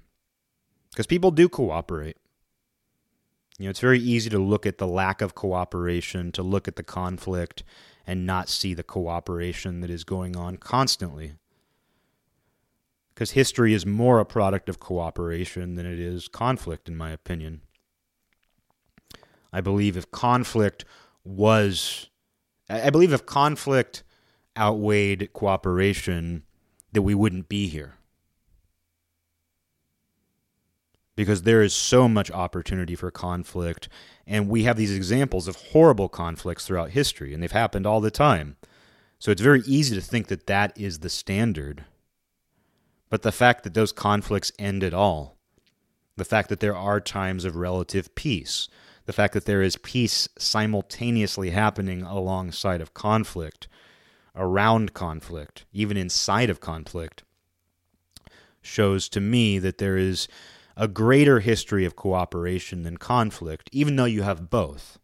because people do cooperate you know it's very easy to look at the lack of cooperation to look at the conflict and not see the cooperation that is going on constantly. Because history is more a product of cooperation than it is conflict, in my opinion. I believe if conflict was, I believe if conflict outweighed cooperation, that we wouldn't be here. Because there is so much opportunity for conflict and we have these examples of horrible conflicts throughout history, and they've happened all the time. So it's very easy to think that that is the standard. But the fact that those conflicts end at all, the fact that there are times of relative peace, the fact that there is peace simultaneously happening alongside of conflict, around conflict, even inside of conflict, shows to me that there is a greater history of cooperation than conflict, even though you have both.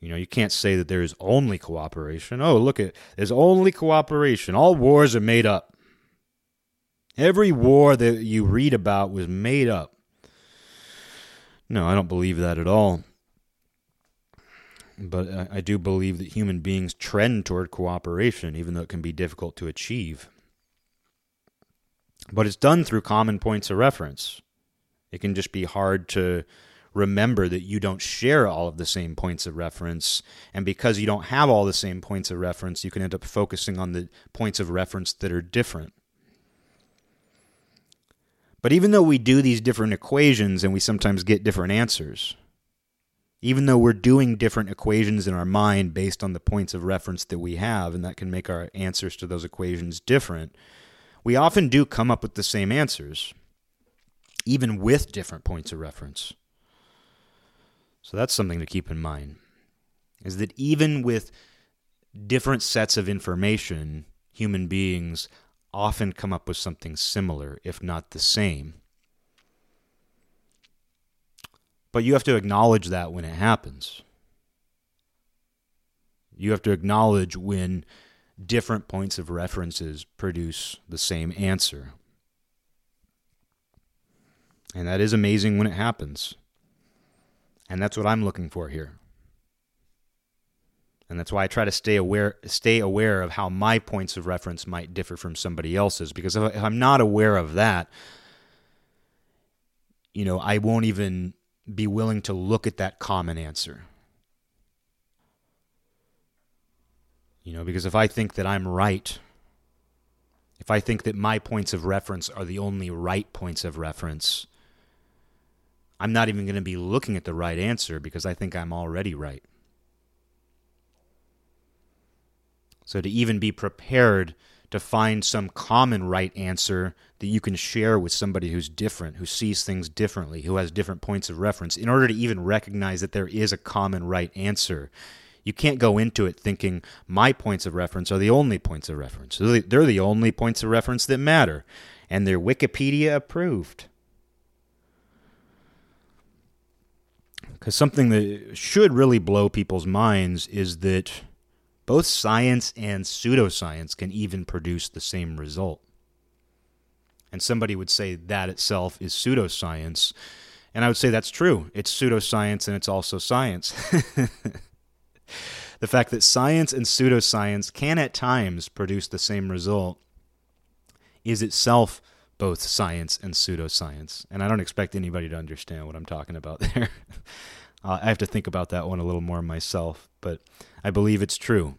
You know, you can't say that there is only cooperation. Oh, look at there's only cooperation. All wars are made up. Every war that you read about was made up. No, I don't believe that at all. But I, I do believe that human beings trend toward cooperation, even though it can be difficult to achieve. But it's done through common points of reference. It can just be hard to remember that you don't share all of the same points of reference. And because you don't have all the same points of reference, you can end up focusing on the points of reference that are different. But even though we do these different equations and we sometimes get different answers, even though we're doing different equations in our mind based on the points of reference that we have, and that can make our answers to those equations different, we often do come up with the same answers, even with different points of reference. So that's something to keep in mind. Is that even with different sets of information, human beings often come up with something similar, if not the same. But you have to acknowledge that when it happens. You have to acknowledge when different points of references produce the same answer. And that is amazing when it happens. And that's what I'm looking for here and that's why I try to stay aware stay aware of how my points of reference might differ from somebody else's. Because if I'm not aware of that you know I won't even be willing to look at that common answer. You know because if I think that I'm right if I think that my points of reference are the only right points of reference I'm not even going to be looking at the right answer because I think I'm already right So to even be prepared to find some common right answer that you can share with somebody who's different, who sees things differently, who has different points of reference, in order to even recognize that there is a common right answer. You can't go into it thinking my points of reference are the only points of reference. They're the only points of reference that matter, and they're Wikipedia approved. Because something that should really blow people's minds is that both science and pseudoscience can even produce the same result. And somebody would say that itself is pseudoscience. And I would say that's true. It's pseudoscience and it's also science. (laughs) the fact that science and pseudoscience can at times produce the same result is itself both science and pseudoscience. And I don't expect anybody to understand what I'm talking about (laughs) there. Uh, I have to think about that one a little more myself, but I believe it's true.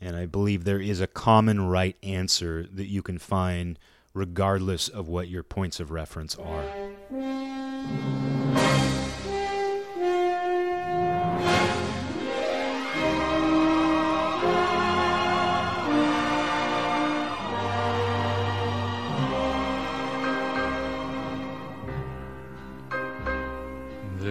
And I believe there is a common right answer that you can find regardless of what your points of reference are.